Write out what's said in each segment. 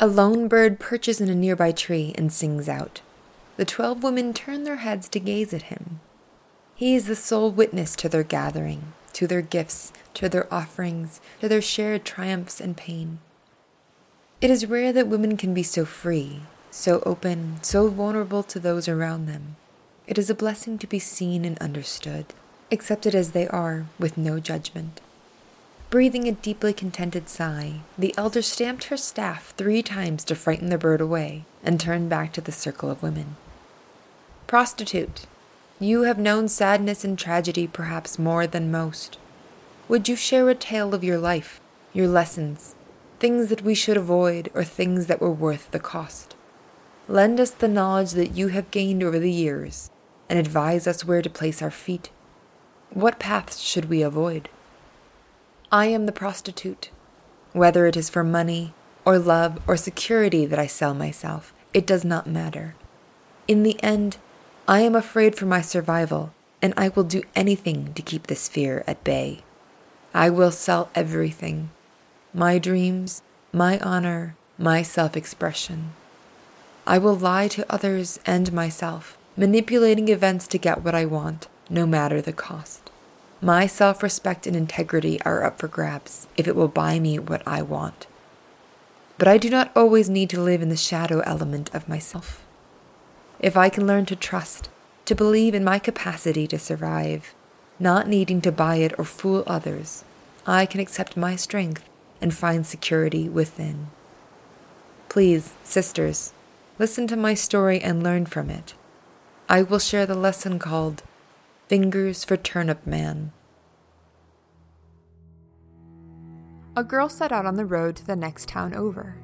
A lone bird perches in a nearby tree and sings out. The twelve women turn their heads to gaze at him. He is the sole witness to their gathering, to their gifts, to their offerings, to their shared triumphs and pain. It is rare that women can be so free, so open, so vulnerable to those around them. It is a blessing to be seen and understood, accepted as they are, with no judgment. Breathing a deeply contented sigh, the elder stamped her staff three times to frighten the bird away and turned back to the circle of women. Prostitute, you have known sadness and tragedy perhaps more than most. Would you share a tale of your life, your lessons, things that we should avoid, or things that were worth the cost. Lend us the knowledge that you have gained over the years, and advise us where to place our feet. What paths should we avoid? I am the prostitute. Whether it is for money, or love, or security that I sell myself, it does not matter. In the end, I am afraid for my survival, and I will do anything to keep this fear at bay. I will sell everything my dreams, my honor, my self expression. I will lie to others and myself, manipulating events to get what I want, no matter the cost. My self respect and integrity are up for grabs if it will buy me what I want. But I do not always need to live in the shadow element of myself. If I can learn to trust, to believe in my capacity to survive, not needing to buy it or fool others, I can accept my strength and find security within. Please, sisters, listen to my story and learn from it. I will share the lesson called Fingers for Turnip Man. A girl set out on the road to the next town over.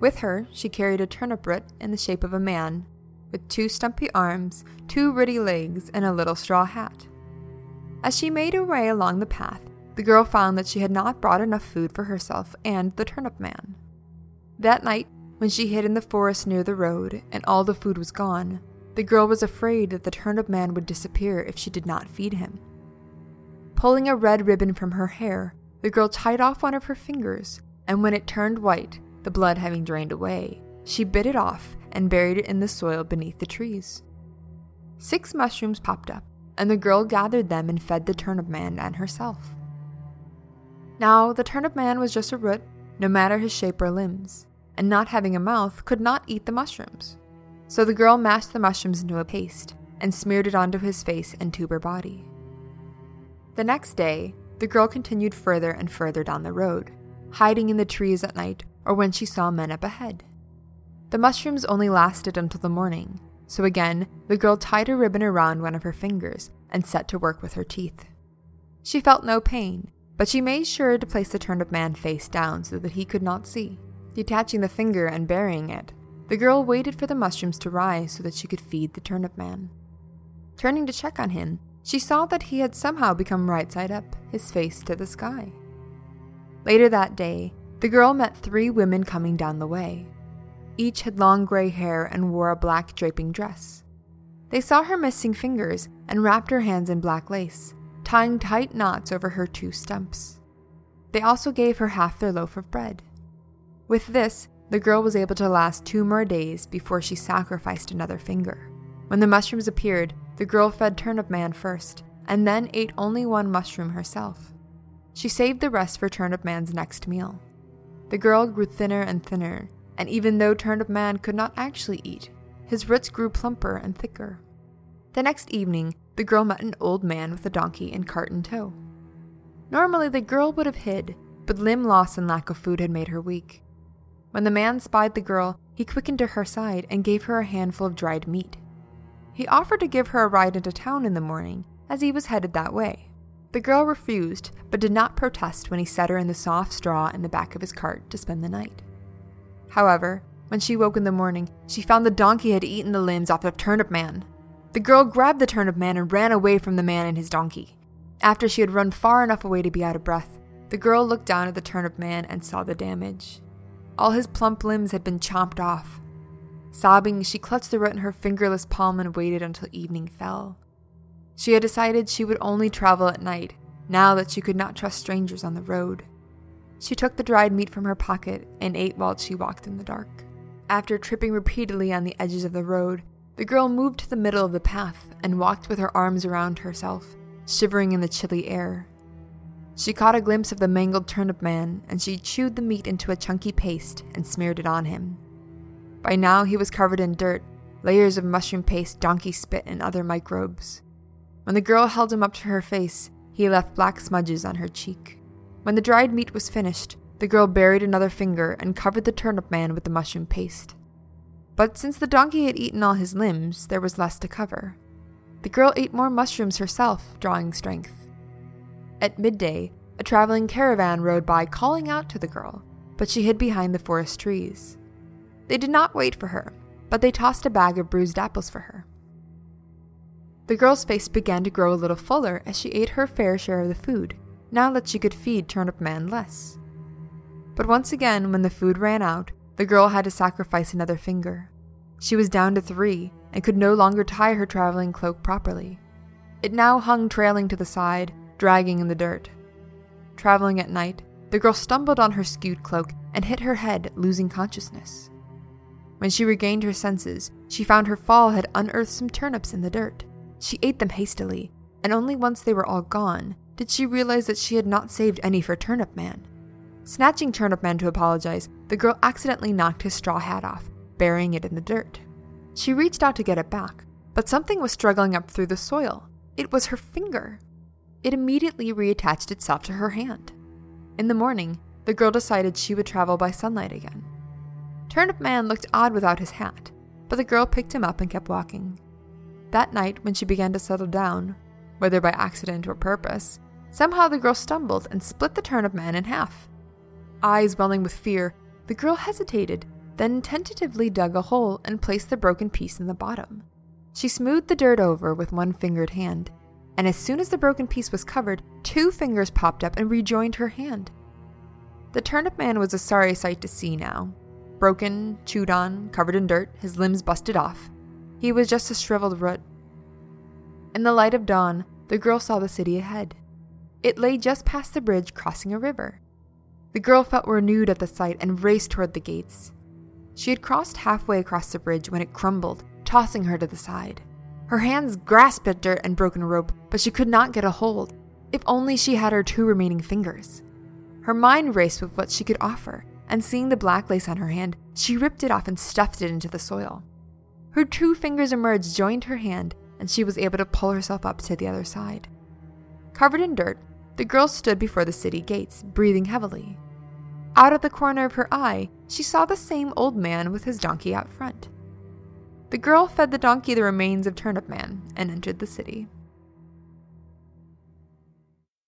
With her, she carried a turnip root in the shape of a man, with two stumpy arms, two ruddy legs, and a little straw hat. As she made her way along the path, the girl found that she had not brought enough food for herself and the turnip man. That night, when she hid in the forest near the road and all the food was gone, the girl was afraid that the turnip man would disappear if she did not feed him. Pulling a red ribbon from her hair, the girl tied off one of her fingers, and when it turned white, the blood having drained away, she bit it off and buried it in the soil beneath the trees. Six mushrooms popped up, and the girl gathered them and fed the turnip man and herself. Now, the turnip man was just a root, no matter his shape or limbs, and not having a mouth, could not eat the mushrooms. So the girl mashed the mushrooms into a paste and smeared it onto his face and tuber body. The next day, the girl continued further and further down the road, hiding in the trees at night or when she saw men up ahead. The mushrooms only lasted until the morning, so again, the girl tied a ribbon around one of her fingers and set to work with her teeth. She felt no pain, but she made sure to place the turnip man face down so that he could not see. Detaching the finger and burying it, the girl waited for the mushrooms to rise so that she could feed the turnip man. Turning to check on him, she saw that he had somehow become right side up, his face to the sky. Later that day, the girl met three women coming down the way. Each had long gray hair and wore a black draping dress. They saw her missing fingers and wrapped her hands in black lace, tying tight knots over her two stumps. They also gave her half their loaf of bread. With this, the girl was able to last two more days before she sacrificed another finger. When the mushrooms appeared, the girl fed Turnip Man first, and then ate only one mushroom herself. She saved the rest for Turnip Man's next meal. The girl grew thinner and thinner, and even though Turnip Man could not actually eat, his roots grew plumper and thicker. The next evening, the girl met an old man with a donkey and cart in tow. Normally, the girl would have hid, but limb loss and lack of food had made her weak. When the man spied the girl, he quickened to her side and gave her a handful of dried meat. He offered to give her a ride into town in the morning, as he was headed that way. The girl refused, but did not protest when he set her in the soft straw in the back of his cart to spend the night. However, when she woke in the morning, she found the donkey had eaten the limbs off the Turnip Man. The girl grabbed the turnip man and ran away from the man and his donkey. After she had run far enough away to be out of breath, the girl looked down at the turnip man and saw the damage. All his plump limbs had been chopped off. Sobbing, she clutched the root in her fingerless palm and waited until evening fell. She had decided she would only travel at night, now that she could not trust strangers on the road. She took the dried meat from her pocket and ate while she walked in the dark. After tripping repeatedly on the edges of the road, the girl moved to the middle of the path and walked with her arms around herself, shivering in the chilly air. She caught a glimpse of the mangled turnip man, and she chewed the meat into a chunky paste and smeared it on him. By now he was covered in dirt, layers of mushroom paste, donkey spit, and other microbes. When the girl held him up to her face, he left black smudges on her cheek. When the dried meat was finished, the girl buried another finger and covered the turnip man with the mushroom paste. But since the donkey had eaten all his limbs, there was less to cover. The girl ate more mushrooms herself, drawing strength. At midday, a traveling caravan rode by calling out to the girl, but she hid behind the forest trees. They did not wait for her, but they tossed a bag of bruised apples for her. The girl's face began to grow a little fuller as she ate her fair share of the food, now that she could feed Turnip Man less. But once again, when the food ran out, the girl had to sacrifice another finger. She was down to three and could no longer tie her traveling cloak properly. It now hung trailing to the side, dragging in the dirt. Traveling at night, the girl stumbled on her skewed cloak and hit her head, losing consciousness. When she regained her senses, she found her fall had unearthed some turnips in the dirt. She ate them hastily, and only once they were all gone did she realize that she had not saved any for Turnip Man. Snatching Turnip Man to apologize, the girl accidentally knocked his straw hat off, burying it in the dirt. She reached out to get it back, but something was struggling up through the soil. It was her finger. It immediately reattached itself to her hand. In the morning, the girl decided she would travel by sunlight again. Turnip Man looked odd without his hat, but the girl picked him up and kept walking. That night, when she began to settle down, whether by accident or purpose, somehow the girl stumbled and split the turnip man in half. Eyes welling with fear, the girl hesitated, then tentatively dug a hole and placed the broken piece in the bottom. She smoothed the dirt over with one fingered hand, and as soon as the broken piece was covered, two fingers popped up and rejoined her hand. The turnip man was a sorry sight to see now. Broken, chewed on, covered in dirt, his limbs busted off. He was just a shriveled root. In the light of dawn, the girl saw the city ahead. It lay just past the bridge crossing a river. The girl felt renewed at the sight and raced toward the gates. She had crossed halfway across the bridge when it crumbled, tossing her to the side. Her hands grasped at dirt and broken rope, but she could not get a hold. If only she had her two remaining fingers. Her mind raced with what she could offer, and seeing the black lace on her hand, she ripped it off and stuffed it into the soil. Her two fingers emerged, joined her hand, and she was able to pull herself up to the other side. Covered in dirt, the girl stood before the city gates, breathing heavily. Out of the corner of her eye, she saw the same old man with his donkey out front. The girl fed the donkey the remains of Turnip Man and entered the city.